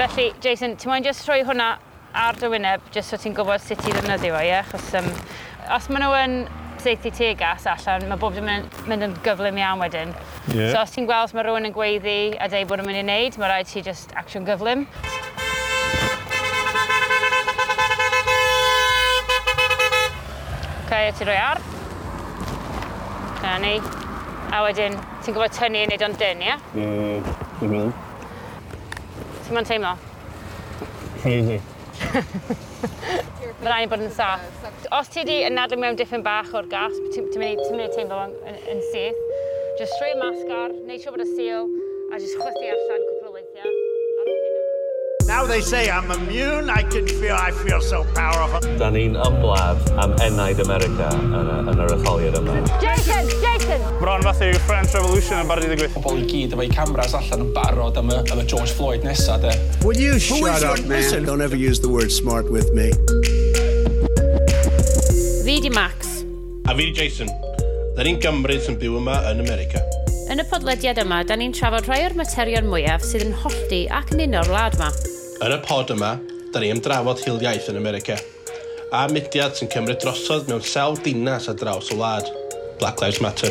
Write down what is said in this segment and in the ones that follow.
Felly, Jason, ti'n mwyn just rhoi hwnna ar dy wyneb, just so ti'n gwybod sut i ddefnyddio fo, ie? Chos, um, os maen nhw yn seithi teg gas allan, mae bob dim yn mynd yn gyflym iawn wedyn. Yeah. So os ti'n gweld mae rhywun yn gweiddi a dweud bod yn mynd i wneud, mae rhaid ti just action gyflym. OK, ti roi ar. Na ni. A wedyn, ti'n gwybod tynnu i wneud o'n dyn, ie? Ie, dwi'n meddwl. Sut mae'n teimlo? Easy. mae rhaid bod yn saff. Os ti di yn adlu mewn diffyn bach o'r gas, ti'n mynd i teimlo yn, yn syth. Just straight mascar, neud siŵr bod y seal, a just chwythu allan Now they say I'm immune, I can feel, I feel so powerful. Da ni'n ymladd am enaid America yn, yn yr etholiad yma. Jason, Jason! Bron fath yw French Revolution yn barod i ddigwydd. Pobl i gyd efo'i cameras allan yn barod am y, am y George Floyd nesa, de. Will you shut up, man? Listen. Don't ever use the word smart with me. Fi di Max. A fi di Jason. Da ni'n Gymru sy'n byw yma yn America. Yn y podlediad yma, da ni'n trafod rhai o'r materion mwyaf sydd yn hollti ac yn un o'r wlad yma. Yn y pod yma, da ni am drafod hiliaeth yn America, a mudiad sy'n cymryd drosodd mewn sawl dinas a draws y wlad. Black Lives Matter.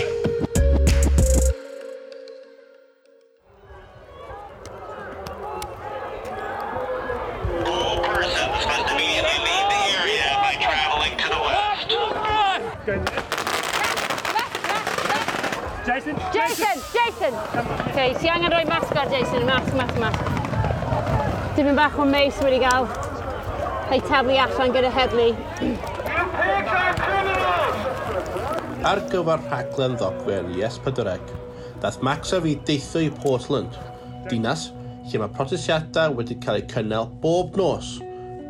Jason! Jason! Jason! Okay, ti angen rhoi masg ar Jason, masg, masg, masg dim yn bach o meis wedi cael ei taflu allan gyda heddlu. Ar gyfer rhaglen ddogwyr i S4C, daeth Maxaf i deithio i Portland, dinas lle mae protestiadau wedi cael eu cynnal bob nos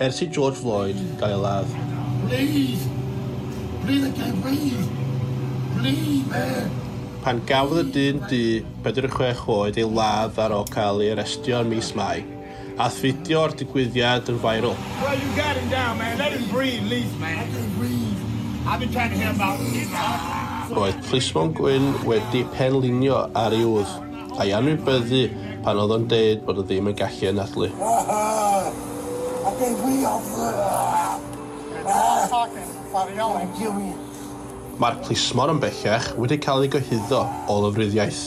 ers i George Floyd gael ei ladd. Please, please, I can't breathe. Please, man pan gafodd y dyn di 46 oed ei ladd ar ôl cael ei arestio yn mis Mai, a thfidio'r digwyddiad yn viral. Well, you got him down, man. Let him breathe, least, man. Let him breathe. I've been trying to hear about it. Roedd plismon Gwyn wedi penlinio ar ei wdd a'i anwybyddu pan oedd o'n deud bod o ddim yn gallu anadlu. I think we all Mae'r plismon yn bellach wedi cael ei gyhyddo o lyfryddiaeth.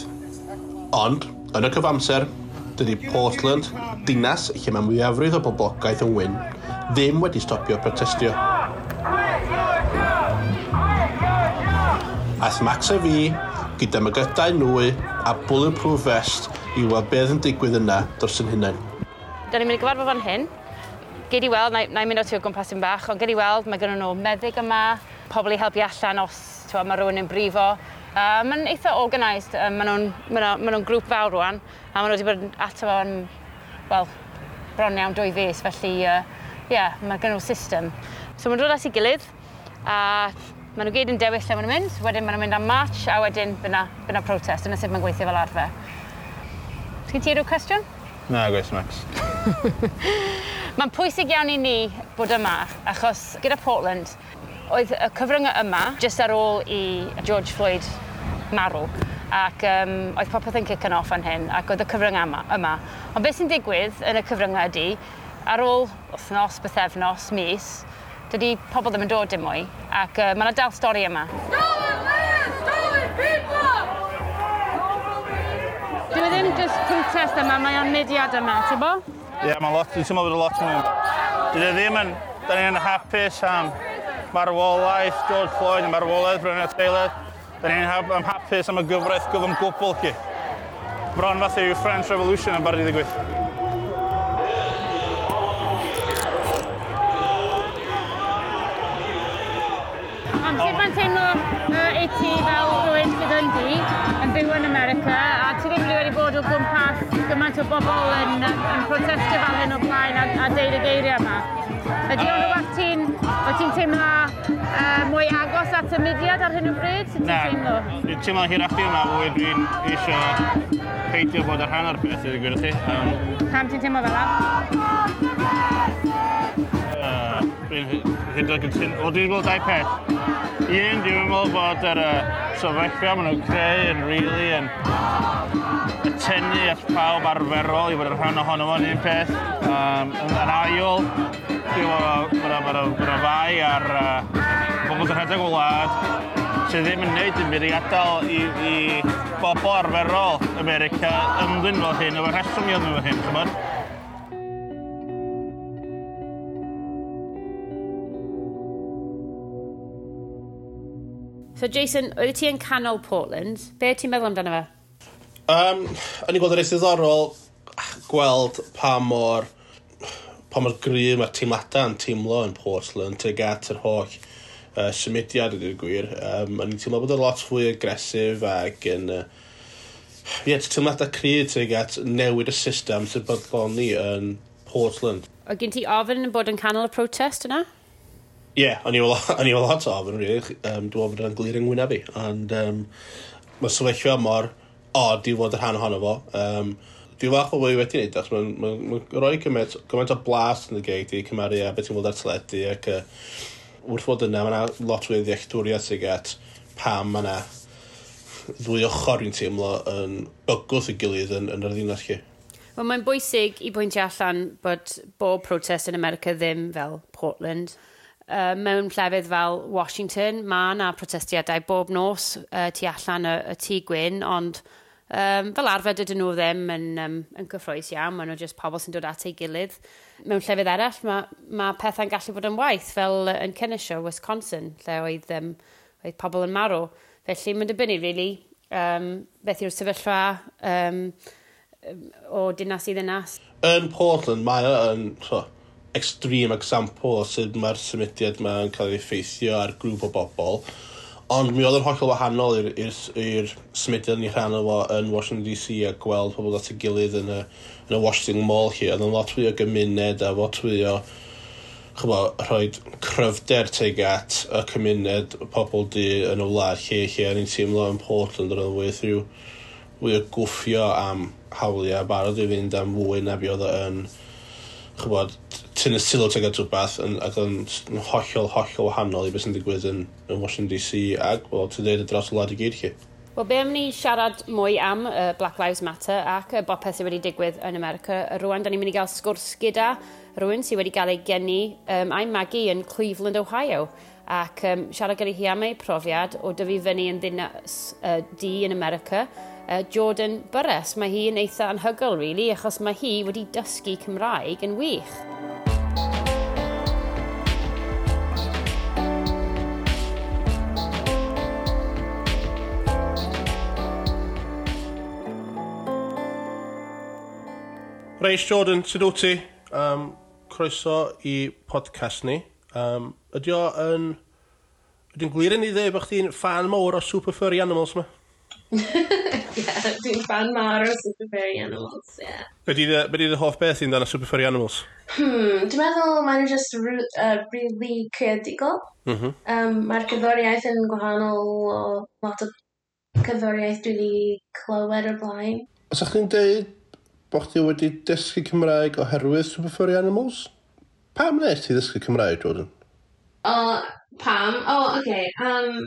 Ond, yn y cyfamser, dydy Portland, dinas lle mae mwyafrif o boblogaeth yn wyn, ddim wedi stopio protestio. Aeth Max a fi, gyda mygydau nwy a bulletproof vest i weld beth yn digwydd yna dros yn hunain. Da ni'n mynd i gyfarfod fan hyn. Gei di weld, na, na i mynd o ti o gwmpas yn bach, ond gei di weld, mae gennym nhw meddyg yma, pobl i helpu allan os tywa, mae rhywun yn brifo. Uh, mae'n eitha organised, um, maen nhw'n ma nhw, ma nhw grŵp fawr rwan, a maen nhw wedi bod ato fo'n, wel, bron iawn dwy fes, felly, ie, uh, yeah, mae gen nhw system. So maen nhw'n dod at ei gilydd, a maen nhw gyd yn dewis lle maen nhw'n mynd, wedyn maen nhw'n mynd am march, a wedyn byna, byna protest, yna sut mae'n gweithio fel arfer. Ti'n ti rhyw cwestiwn? Na, gwrs, Max. Mae'n pwysig iawn i ni bod yma, achos gyda Portland, Oedd y cyfryngau yma jyst ar ôl i George Floyd marw ac um, oedd popeth yn cic off yn hyn ac oedd y cyfryngau yma. yma. Ond beth sy'n digwydd yn y cyfryngau ydy, ar ôl wythnos, bythefnos, mis, dydy pobl ddim yn dod dim mwy ac uh, mae yna dal stori yma. Dwi e ddim just protest yma, mae o'n mudiad yma, ti'n bo? Ie, yeah, mae'n lot, dwi'n teimlo bod y lot mwy. Dwi e ddim yn, da ni'n hapus am um, marwolaeth George Floyd, marwolaeth Brenet Taylor. Da ni'n hap, am hapus am y gyfraith gyfam gwbl chi. Bron fath yw French Revolution yn barod i ddigwydd. Ond sut mae'n teimlo uh, i ti fel rhywun sydd yn di, yn byw yn America, a ti ddim wedi bod o gwmpas gymaint o bobl yn, yn protestio fel hyn o blaen a, a deud y geiriau yma. Ydy o'n rhywbeth ti'n ti'n teimlo uh, mwy agos at y mudiad ar hyn o bryd? Sut ti'n teimlo? Dwi'n teimlo hirach di yma fwy dwi'n eisiau peidio bod ar rhan o'r beth i ddweud chi. Um, Pam ti'n teimlo fel am? Dwi'n hyd o'r gyntun. Wel, dwi'n gweld dau peth. Un, dwi'n meddwl bod yr uh, sefyllfa maen nhw'n creu yn really yn tynnu at pawb arferol i fod yn rhan ohono fo'n un peth. Um, yn ail, Mae yna, mae yna, mae yna fai ar uh, bobl sy'n rhedeg o wlad sydd ddim yn gwneud yn byd i adael i, i bobl arferol America ymddyn fel hyn, efo rheswm i ymddyn fel hyn, chymod? So Jason, oeddet ti yn canol Portland, be ti'n meddwl amdano fe? Um, o'n i'n gweld yr reis ddiddorol gweld pa mor pa mor gryf mae'r teimladau yn teimlo yn Portland tuag at yr holl uh, symudiad ydy'r gwir. Um, o'n i'n teimlo bod yn lot fwy agresif ac yn... Uh, Ie, yeah, teimladau cryf tuag at newid y system sy'n bodloni yn Portland. O gen ti ofyn bod yn canol y protest yna? Ie, yeah, o'n i fel lot o ofyn, really. Um, dwi'n meddwl bod yn glir yng Ngwyneb i. Ond um, mae sefyllfa mor od i fod yn rhan ohono fo. Um, dwi'n fath o fwy wedi wneud, achos mae'n ma, ma, ma rhoi cymaint, cymaint o blas yn y geid i cymaru a beth i'n fod ar teledu ac uh, wrth fod yna, mae'n lot fwy ddealltwriaeth sy'n gat pam mae yna ddwy ochr i'n teimlo yn bygwth y gilydd yn, yn yr ddinas chi. Wel, mae'n bwysig i bwyntio allan bod bob protest yn America ddim fel Portland. Uh, mewn llefydd fel Washington, mae yna protestiadau bob nos uh, tu allan y, y tŷ gwyn, ond Um, fel arfer, dydyn nhw ddim yn, um, yn cyffroes iawn, maen nhw jyst pobl sy'n dod at ei gilydd. Mewn llefydd eraill, mae, mae pethau'n gallu bod yn waith, fel yn Kennesaw, Wisconsin, lle oedd, um, oedd pobl yn marw. Felly, mae'n dibynnu, really, um, beth yw'r sefyllfa um, o dinas i ddinas. Yn Portland, mae yn so, extreme example o sut mae'r symudiad yma yn cael ei effeithio ar grŵp o bobl Ond mi oedd yn hollol wahanol i'r symudiad ni rhan o yn Washington DC a gweld pobl at y gilydd yn y, yn y Washington Mall hi. Oedd yn lot fwy o gymuned a lot fwy o chybo, rhoi cryfder teg at y cymuned pobl di yn y wlad lle lle ni'n teimlo yn Portland yn wyth rhyw fwy o gwffio am hawliau barod i fynd am fwy na fi oedd yn chybod, tyn y sylw teg at rhywbeth yn, ac yn, yn hollol, hollol wahanol i beth sy'n digwydd yn, yn Washington DC ac, wel, ti'n dweud y dros y wlad i gyd chi. Wel, be am ni siarad mwy am uh, Black Lives Matter ac y bod peth sydd wedi digwydd yn America. Rwan, da ni'n mynd i gael sgwrs gyda rhywun sydd wedi cael ei geni um, a'i magu yn Cleveland, Ohio. Ac um, siarad gyda hi am ei profiad o dyfu fyny yn ddinas uh, di yn America. Uh, Jordan Burress, mae hi yn eitha anhygol, really, achos mae hi wedi dysgu Cymraeg yn wych. Reis Jordan, sydd wyt ti? Um, croeso i podcast ni. Um, ydy o yn... Ydy'n glir yn ei ddeu bod chdi'n fan mawr o Super Furry Animals yma? yeah, dwi'n fan mawr o Super Furry Animals, ie. yeah. Be di'n hoff beth i'n dan o Super Furry Animals? Hmm, dwi'n meddwl mae'n just uh, really creadigol. Mm -hmm. um, Mae'r cyddoriaeth yn gwahanol o lot o cyddoriaeth dwi wedi clywed o'r blaen. Os ydych chi'n deud bod chdi wedi dysgu Cymraeg oherwydd Super Furry Animals? Pam nes ti ddysgu Cymraeg, Jordan? O, pam? O, oh, oce. Okay. Um,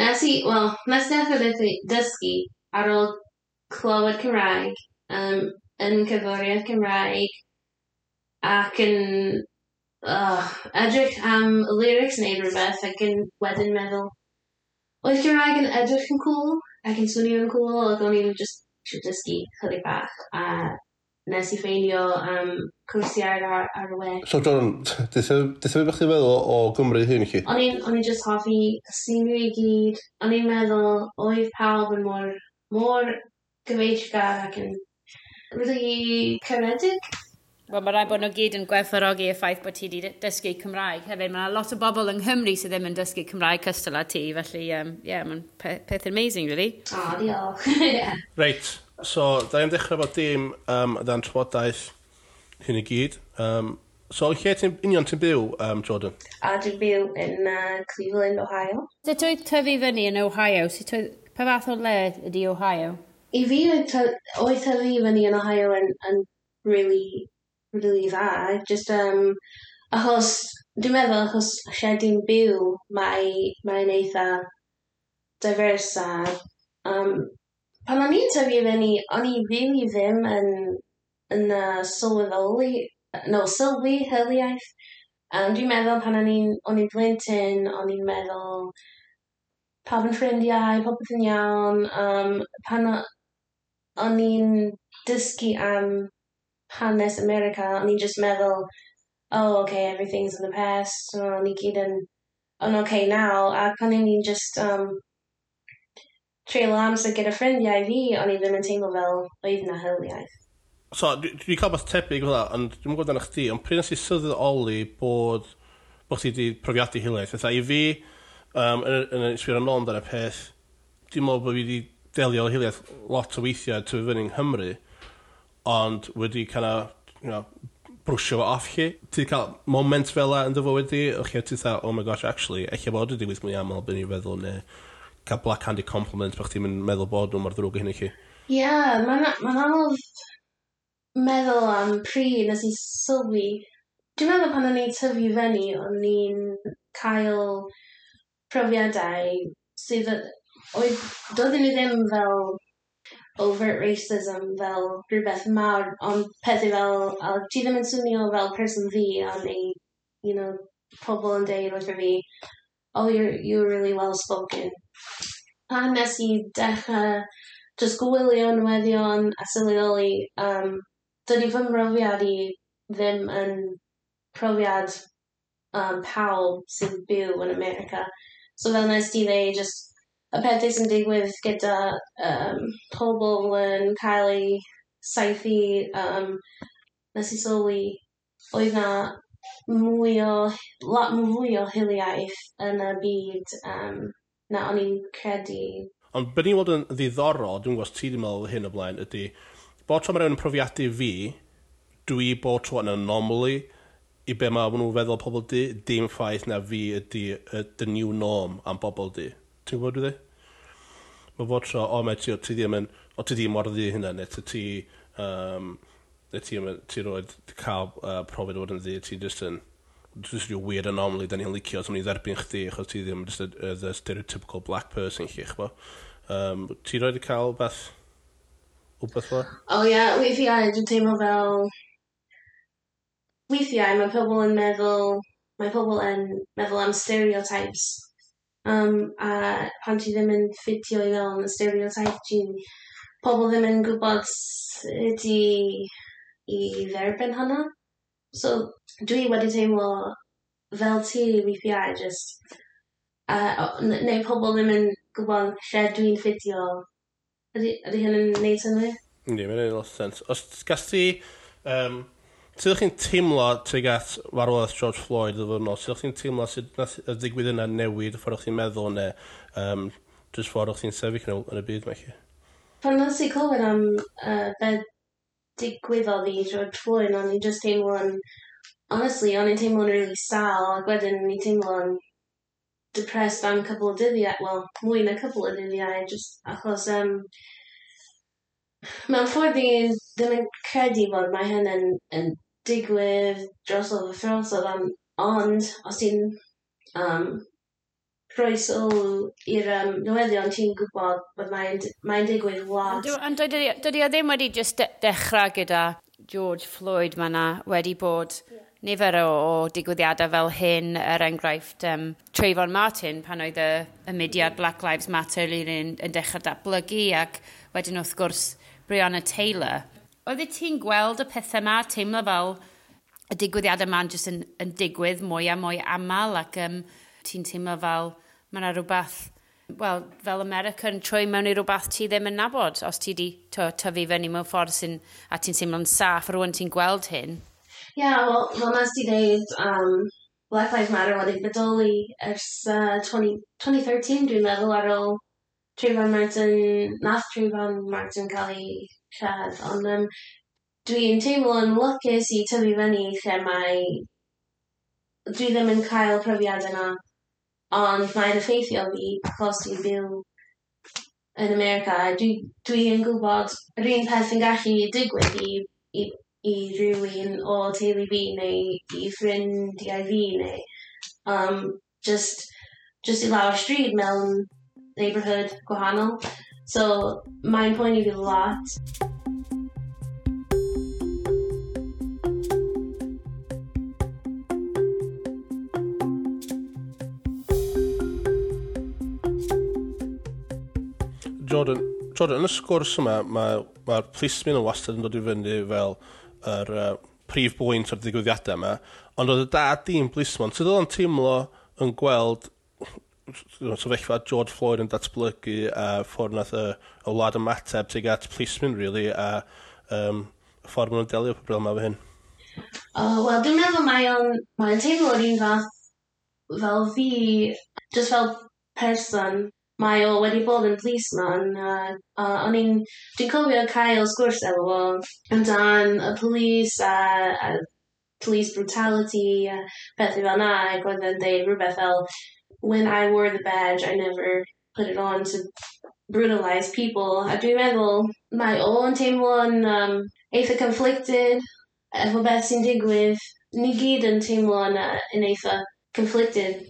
nes i, wel, nes dechrau dysgu ar ôl clywed Cymraeg um, yn cyfwriaeth Cymraeg ac yn uh, edrych am lyrics neu rhywbeth ac yn wedyn meddwl, oedd Cymraeg yn edrych yn cool ac yn swnio yn cool ac o'n i'n just trwy dysgu chydig bach a nes i ffeindio um, cwrsiau ar, ar y we. So John, dythau beth chi'n feddwl o Gymru hyn i chi? O'n i'n just hoffi scenery i gyd. O'n i'n meddwl oedd pawb yn mor, mor gyfeillgar ac yn really caredig. Wel, mae rhaid bod nhw gyd yn gwerthfarogi y ffaith bod ti wedi dysgu Cymraeg hefyd. Mae lot o bobl yng Nghymru sydd ddim yn dysgu Cymraeg cystal â ti, felly, um, yeah, mae'n pe peth amazing, really. O, oh, diolch. yeah. Reit, so, da i'n dechrau bod dim um, dan trafodaeth hyn i gyd. Um, So, lle ti'n union ti'n byw, um, Jordan? A dwi'n byw yn uh, Cleveland, Ohio. Dy oedd tyfu fyny yn Ohio? Sut oedd, pa fath o le ydi Ohio? I fi oedd tyfu fyny yn Ohio yn, yn really really dda. Just, um, achos, dwi'n meddwl achos lle dwi'n byw, mae, mae'n eitha diverse a um, pan o'n i'n tyfu fyny, o'n i really ddim yn, yn uh, sylweddoli, no, sylwi heliaeth. Um, dwi'n meddwl pan o'n i'n, o'n i'n blentyn, o'n i'n meddwl pawb yn ffrindiau, popeth yn iawn. Um, pan o'n i'n dysgu am hanes America o'n i'n just meddwl oh okay everything's in the past so o'n i gyd yn oh, yn okay now pan o'n i'n just um, treulio amser gyda ffrindiau fi o'n i ddim yn teimlo fel oedd na hiliaeth. So, dwi, dwi cael beth tebyg fel that, ond dwi'n gwybod yn eich ond pryd nes i sydd oli bod bod chi wedi profiadu hiliaeth. fatha i fi, um, yn, yn, yn sbio nôl amdano peth, dwi'n meddwl bod fi wedi delio hiliaeth lot o weithiau tyfu fyny yng Nghymru ond wedi kind of, you know, brwsio fo off chi. Ti cael moment fel la yn dy fywyd di, o'ch chi ti dda, oh my gosh, actually, eich bod y digwydd mwy aml byn ni'n feddwl, neu cael black handy compliment bych ti'n meddwl bod nhw mor ddrwg i hynny chi. Ie, yeah, mae'n ma anodd meddwl am pryd nes i sylwi. Dwi'n meddwl pan o'n i'n tyfu fyny, o'n i'n cael profiadau sydd oedd, doedden nhw ddim fel overt racism fel rhywbeth mawr, ond pethau fel, a ti ddim yn swnio fel person fi, a neu, you know, pobl yn deud wrtho fi, oh, you're, you're really well spoken. Pan nes i dechrau just gwylio newyddion a sylweddoli, um, dydy fy mrofiad i ddim yn profiad um, pawb sy'n byw yn America. So fel nes ti ddeu, just y pethau sy'n digwydd gyda um, pobl yn cael eu saethu um, nes i sylwi oedd na mwy o, lot mwy o hiliaeth yn y byd um, na o'n i'n credu. Ond byd ni'n weld yn ddiddorol, dwi'n gwybod ti wedi meddwl hyn o blaen, ydy bod tro mae rhywun yn profiadu fi, dwi bod tro yn anomaly i be mae nhw'n feddwl pobl di, dim ffaith na fi ydy y, the new norm am bobl di. Ti'n gwybod dwi dde? mae fod tro, o, mae ti, o, ti ddim yn, o, ti ddim morddi hynna, neu ti, ti, um, neu ti, ti roed cael uh, profiad o fod yn ddi, ti just yn, just yw weird anomaly, da ni'n licio, so ni'n dderbyn chdi, achos ti ddim just a, a, the stereotypical black person chi, chbo. Um, ti roed i cael beth, wbeth fo? O ie, yeah, weithiau, dwi'n teimlo fel, weithiau mae pobl yn meddwl, mae pobl yn meddwl am stereotypes um, a pan ti ddim yn ffitio i fewn y stereotype ti'n pobl ddim yn gwybod sut i, i dderbyn hynna. So dwi wedi teimlo fel ti weithiau just uh, neu pobl ddim yn gwybod lle dwi'n ffitio. Ydy, ydy hyn yn neud synwyr? Ydy, mae'n neud lot o sens. Os gas ti um, Sut ydych chi'n teimlo tuag at farwolaeth George Floyd y ddyfynol? Sut ydych chi'n teimlo sut nath y digwydd yna newid y ffordd ydych chi'n meddwl neu um, jyst ffordd ydych chi'n sefyll yn, yn y byd mae chi? Pan nes i clywed am uh, be digwyddodd i George Floyd, o'n i'n just teimlo'n... Honestly, o'n i'n teimlo'n really sal, ac wedyn o'n i'n teimlo'n depressed am cybl o dyddiau, well, mwy na cybl o dyddiau, just achos um, mewn ffordd i ddim yn credu bod mae hyn yn, yn digwydd dros y Ffrangsodd am ond os ti'n um, rhoi sylw i'r um, newyddion, ti'n gwybod bod mae'n mae digwydd lot. Ond dydy o ddim wedi just de dechrau gyda George Floyd mae yna wedi bod yeah. nifer o, o digwyddiadau fel hyn, er enghraifft um, Trayvon Martin pan oedd y, y mudiad Black Lives Matter yn, yn dechrau datblygu ac wedyn wrth gwrs Brianna Taylor oeddet ti'n gweld y pethau yma, teimlo fel y digwyddiadau yma jyst yn, yn digwydd mwy a mwy aml ac um, ti'n teimlo fel mae yna rhywbeth, wel, fel America yn troi mewn i rhywbeth ti ddim yn nabod os ti wedi tyfu fyny mewn ffordd sy'n, a ti'n teimlo'n saff rwan ti'n gweld hyn. Ie, yeah, wel, fel nes ti dweud, um, Black Lives Matter wedi bodoli ers uh, 20, 2013, dwi'n meddwl ar ôl Trayvon Martin, nath Trayvon Martin cael ei siarad, ond um, dwi'n teimlo yn lwcus i tyfu fyny lle mae... Dwi ddim yn cael profiad yna, ond mae'n effeithio fi achos dwi'n byw yn America. Dwi, dwi, yn gwybod yr un peth yn gallu digwydd i, i, i rhywun o teulu fi neu i ffrindiau fi neu um, just, just i lawr stryd mewn neighborhood gwahanol. So mae'n poeni fi lot. Jordan, Jordan, yn y sgwrs yma, mae'r ma, ma policeman yn wastad yn dod i fyny fel yr uh, prif bwynt o'r digwyddiadau yma, ond oedd y dad i'n blismon, sydd oedd o'n teimlo yn gweld sefyllfa George Floyd yn datblygu a ffordd nath y, y wlad ymateb tuag at policemen, really, a um, y ffordd maen nhw'n delio â problem efo hyn. Uh, Wel, dwi'n meddwl mae o'n mae teimlo yr un fath fel fi, just fel person, mae o wedi bod yn policeman Uh, uh, o'n i'n, dwi'n cofio cael sgwrs efo fo amdan y police a, a police brutality a pethau fel na ac oedd yn dweud rhywbeth fel when I wore the badge, I never put it on to brutalize people. A dwi'n meddwl, mae o yn teimlo yn um, eitha conflicted efo beth sy'n digwydd. Ni gyd yn teimlo yn, uh, yn eitha conflicted.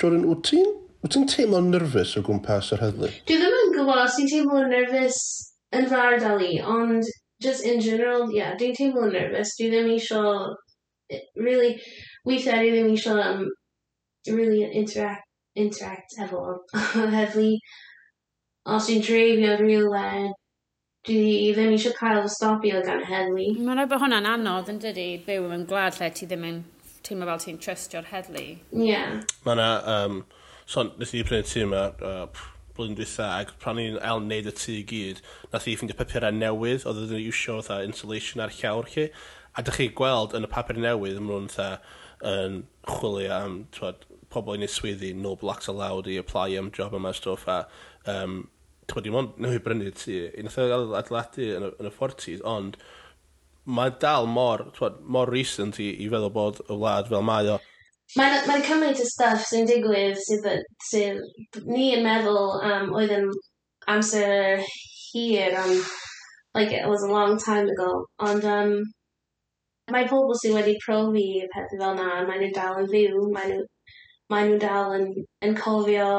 Jordan, wyt ti'n wyt ti'n teimlo nerfus o gwmpas yr heddlu? Dwi ddim yn gwybod os ti'n teimlo nervous yn fy ardal i, ond just in general, yeah, dwi'n teimlo nervous. Dwi ddim eisiau, really, weithiau dwi ddim eisiau um, really interact interact efo heddlu. os i'n dreifio rhywle dwi ddim eisiau cael stopio gan heddlu. Mae'n rhaid bod hwnna'n anodd yn dydi byw yn gwlad lle ti ddim yn teimlo fel ti'n trystio'r heddlu. Ie. Yeah. Mae yna, um, so nes i prynu tŷ yma, uh, blwyddyn dwytha, ac pan i'n el wneud y tŷ i gyd, nath i ffeindio papurau newydd, oedd ydyn nhw iwsio fatha insulation ar llawr chi, a dych chi gweld yn y papur newydd, maen nhw'n fatha yn chwilio am twad, pobl yn ei swyddi no blacks allowed i apply am job yma stwff a um, ti'n bod, ond newid brynu ti, i nath oedd adeiladu yn y, yn y 40s, ond mae dal mor, twod, mor recent i, i feddwl bod y wlad fel mae o. Mae'n mae cymaint o stuff sy'n digwydd sydd, sydd ni yn meddwl um, oedd yn amser hir, um, like it was a long time ago, ond um, mae pobl sydd wedi profi pethau fel na, mae nhw dal yn fyw, mae nhw mae nhw dal yn, yn cofio.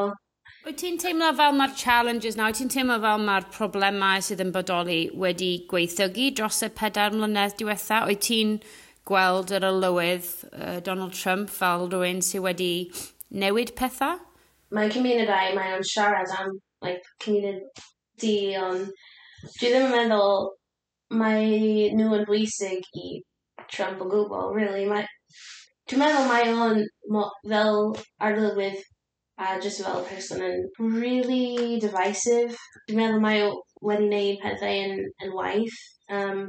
Wyt ti'n teimlo fel mae'r challenges na, wyt ti'n teimlo fel mae'r problemau sydd yn bodoli wedi gweithygu dros y pedair mlynedd diwetha? Wyt ti'n gweld yr olywydd uh, Donald Trump fel rhywun sydd wedi newid pethau? Mae cymunedau, mae o'n siarad am like, cymuned ond dwi ddim yn meddwl mae nhw yn bwysig i Trump o gwbl, really. Mae, Dwi'n meddwl mae o'n fel arlywydd a just fel person yn really divisive. Dwi'n meddwl mae o wedi gwneud pethau yn, yn waith. Um,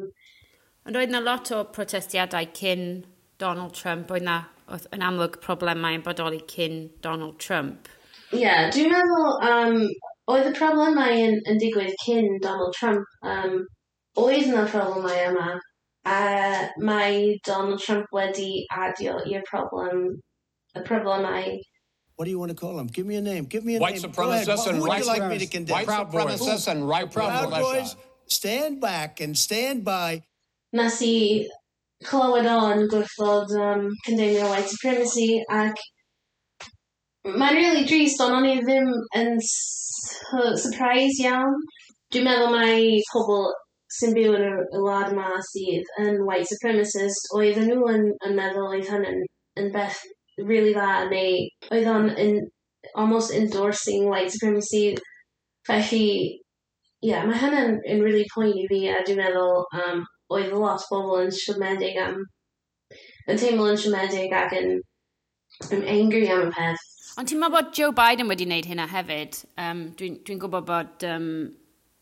Ond oedd yna lot o protestiadau cyn Donald Trump, oedd yna yn amlwg problemau yn bodoli cyn Donald Trump. Ie, yeah, dwi'n meddwl um, oedd y problemau yn, yn digwydd cyn Donald Trump. Um, oedd yna problemau yma, a mae Donald Trump wedi adio i'r problem, y problemau What do you want to call them? Give me a name. Give me a white name. Supremacists and Who white would you like me to condemn? White supremacists and right Proud Boys, stand back and stand by nes i clywed o'n gwrthod um, condemnio white supremacy ac mae'n really drist ond o'n i ddim yn surprise iawn. Dwi'n meddwl mae pobl sy'n byw yn y wlad yma sydd yn white supremacist, oedd nhw yn, yn meddwl oedd hyn yn yn beth really dda, neu oedd o'n in, almost endorsing white supremacy. Felly, ie, yeah, mae hynny'n yn really poeni fi, a dwi'n meddwl um, oedd lot o bobl yn siomedig am, yn teimlo yn siomedig ac yn, yn angry am y peth. Ond ti'n meddwl bod Joe Biden wedi wneud hynna hefyd? Um, dwi'n dwi, gwybod bod um,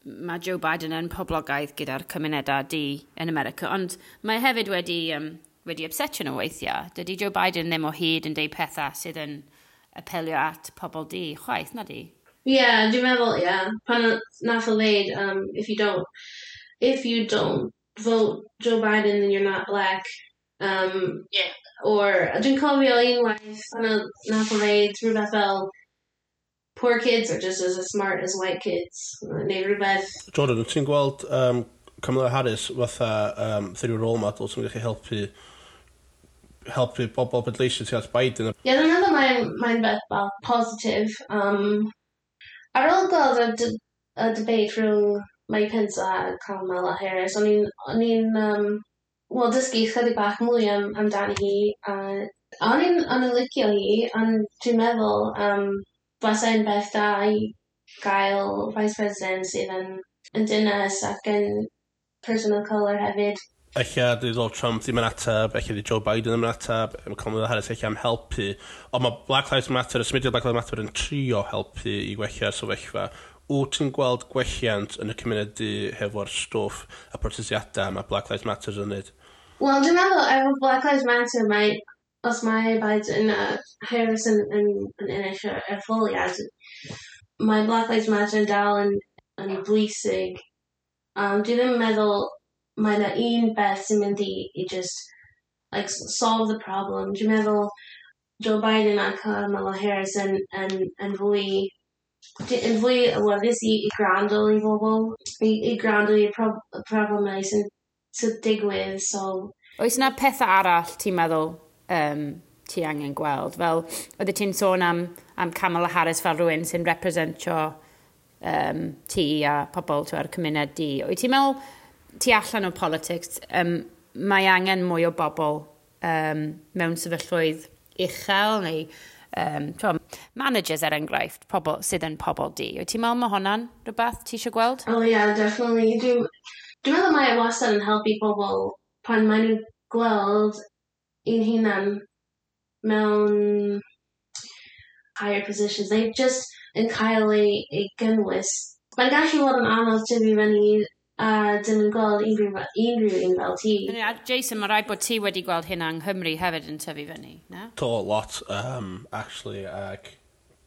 mae Joe Biden yn poblogaidd gyda'r cymunedau di yn America, ond mae hefyd wedi, um, wedi upsetio nhw weithiau. Dydy Joe Biden ddim o hyd yn deud pethau sydd yn apelio at pobl di chwaith, na di? Ie, yeah, dwi'n meddwl, ie. Yeah. Pan nath o ddeud, um, if you don't, if you don't vote Joe Biden, then you're not black. Um, yeah. Or, dwi'n cofio unwaith, pan nath o ddeud rhywbeth fel, poor kids are just as smart as white kids, neu rhywbeth. Jordan, ti'n gweld um, Kamala Harris fatha um, through role model sy'n gallu helpu helpu bobl bedleisio tu at Biden. Ie, dwi'n meddwl mae'n mae'n beth fel positif. Um, ar ôl gweld y, y debate rhwng Mike Pence a Kamala Harris, o'n i'n, um, wel, dysgu chydig bach mwy am, amdani hi. I'n, o'n i'n licio hi, ond dwi'n meddwl, um, Basai'n beth da i gael Vice President sydd yn, yn dynas ac yn person of colour hefyd. Ella dydd Donald Trump ddim yn atab, ella dydd Joe Biden ddim yn atab, mae Commonwealth Harris ella am helpu. Ond mae Black Lives Matter, y symudiad Black Lives Matter yn trio helpu i wella'r sefyllfa. Wyt ti'n gweld gwelliant yn y cymuned di hefo'r stwff a protestiadau mae Black Lives Matter yn wneud? Wel, dwi'n meddwl efo Black Lives Matter mae os mae Plaid yn uh, hyrwys yn, yn, yn ennill yr etholiad, mae Black Lives Matter yn dal yn, yn bwysig. Um, dwi ddim yn meddwl mae yna un beth sy'n mynd i, i just like, solve the problem. Dwi'n meddwl Joe Biden a Kamala Harris yn, yn, yn fwy yn fwy awyddus i, i gwrando i bobl, i, i gwrando i'r pro, problemau sy'n digwydd, so... Oes yna pethau arall, ti'n meddwl, um, ti angen gweld. Fel, oedde ti'n sôn am, am Kamala Harris fel rhywun sy'n representio um, ti a pobl tu ar cymuned di. Wyt ti'n meddwl, ti allan o politics, um, mae angen mwy o bobl um, mewn sefyllwydd uchel neu um, twa, managers er enghraifft, pobl, sydd yn pobl di. Wyt ti'n meddwl mae hwnna'n rhywbeth ti eisiau gweld? Oh yeah, definitely. Dwi'n dwi meddwl mae e wastad yn helpu pobl pan maen nhw'n gweld i'n hunan mewn higher positions. They just yn cael ei, ei gynnwys. Mae'n gallu bod yn anodd dyfu fyny a dim yn gweld unrhyw, unrhyw un fel ti. A Jason, mae rhaid bod ti wedi gweld hynna yng Nghymru hefyd yn tyfu fyny, na? To, lot, um, actually, ac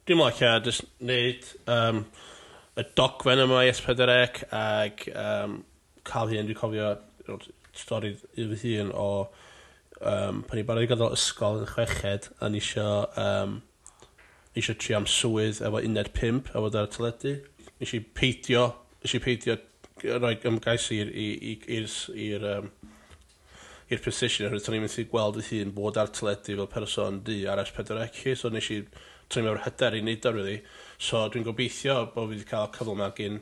dwi'n mwyn lle, just wneud um, y dogfen yma i S4C ac um, cael hyn, dwi'n cofio stori i fy hun o um, pan i barod i gadael ysgol yn chweched a ni isio um, isio tri am swydd efo uned pump efo dar y teledu. nes i peidio nes i peidio gy- roi ymgais i'r i'r s- i'r yym i'r position oherwydd o'n i'n mynd i gweld y hun bod ar teledu fel person di ar S4 ecu so nes i o'n i'n mewn hyder i wneud o rili. So dwi'n gobeithio bod fi wedi cael cyfle yma gyn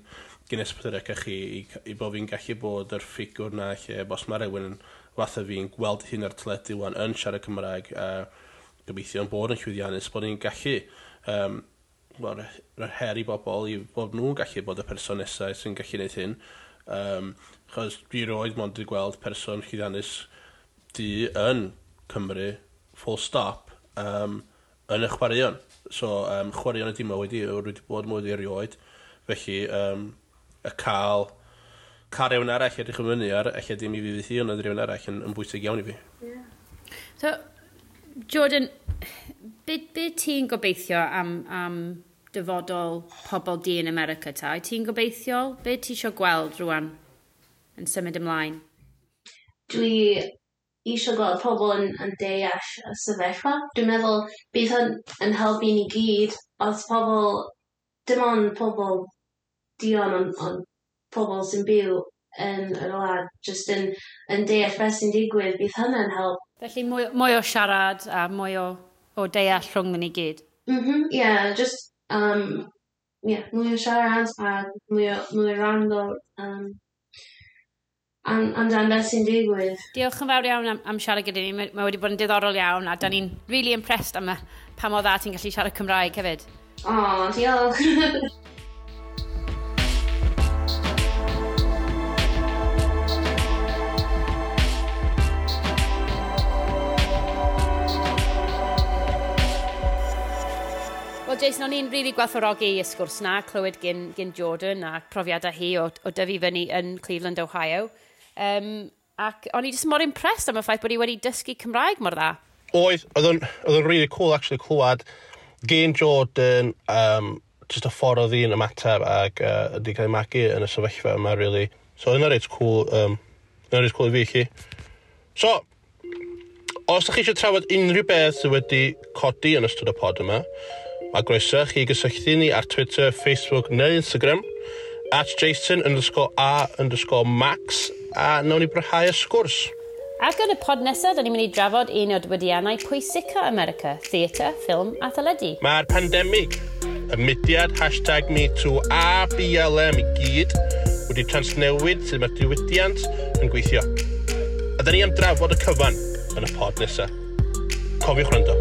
gin es pedwar ec chi i i bod fi'n gallu bod yr ffigwr 'na lle os mae rhywun yn fatha fi'n gweld hyn ar teledu wan yn siarad Cymraeg a gobeithio yn bod yn llwyddiannus bod ni'n gallu um, well, rhaid her i bobl i bod nhw'n gallu bod y person nesau sy'n gallu gwneud hyn. Um, chos dwi roed mond wedi gweld person llwyddiannus di yn Cymru full stop um, yn y chwaraeon. So um, chwaraeon y dim wedi wedi bod mwy erioed. Felly um, y cael cael rhywun arall edrych yn fyny ar, eich dim i fi fydd hi, ond oedd rhywun arall yn, yn bwysig iawn i fi. Yeah. So, Jordan, beth be ti'n gobeithio am, am dyfodol pobl di yn America ta? Ti'n gobeithio? Be ti eisiau gweld rwan yn symud ymlaen? Dwi eisiau gweld pobl yn, yn deall y sefyllfa. Dwi'n meddwl bydd hyn yn helpu ni gyd os pobl, dim ond pobl dion ond, ond pobl sy'n byw yn yr wlad jyst yn, yn deall beth sy'n digwydd, bydd hynny'n help. Felly mwy, mwy o siarad a mwy o, o deall rhwng ni gyd? Mhm, mm ie, yeah, just, um, yeah, mwy o siarad a mwy o, mwy o rando um, am, amdan beth sy'n digwydd. Diolch yn fawr iawn am, am siarad gyda ni. Mae, mae wedi bod yn diddorol iawn a da ni'n really impressed am y, pa mor dda ti'n gallu siarad Cymraeg hefyd. O, oh, diolch. Jason, o'n i'n rili really gwerthorogi y sgwrs na, clywed gyn, gyn Jordan a profiadau hi o, o dyfu fyny yn Cleveland, Ohio. Um, ac o'n i jyst mor impressed am y ffaith bod i wedi dysgu Cymraeg mor dda. Oedd, oedd o'n rili really cool actually clywed gen Jordan um, just y ffordd oedd hi'n ymateb ac uh, wedi cael ei magu yn y sefyllfa yma, really. So, yna reit cool, um, yna reit cool i fi chi. So, os ydych chi eisiau trafod unrhyw beth sydd wedi codi yn ystod y pod yma, A groeso chi gysylltu ni ar Twitter, Facebook neu Instagram at Jason underscore a underscore Max a nawn ni brhau y sgwrs. Ac yn y pod nesaf, da ni'n mynd i drafod un o dywediannau pwysica America, theatr, ffilm a thyledu. Mae'r pandemig, y mudiad hashtag MeToo a BLM i gyd wedi transnewid sydd mae'r diwydiant yn gweithio. A da ni am drafod y cyfan yn y pod nesaf. Cofiwch rando.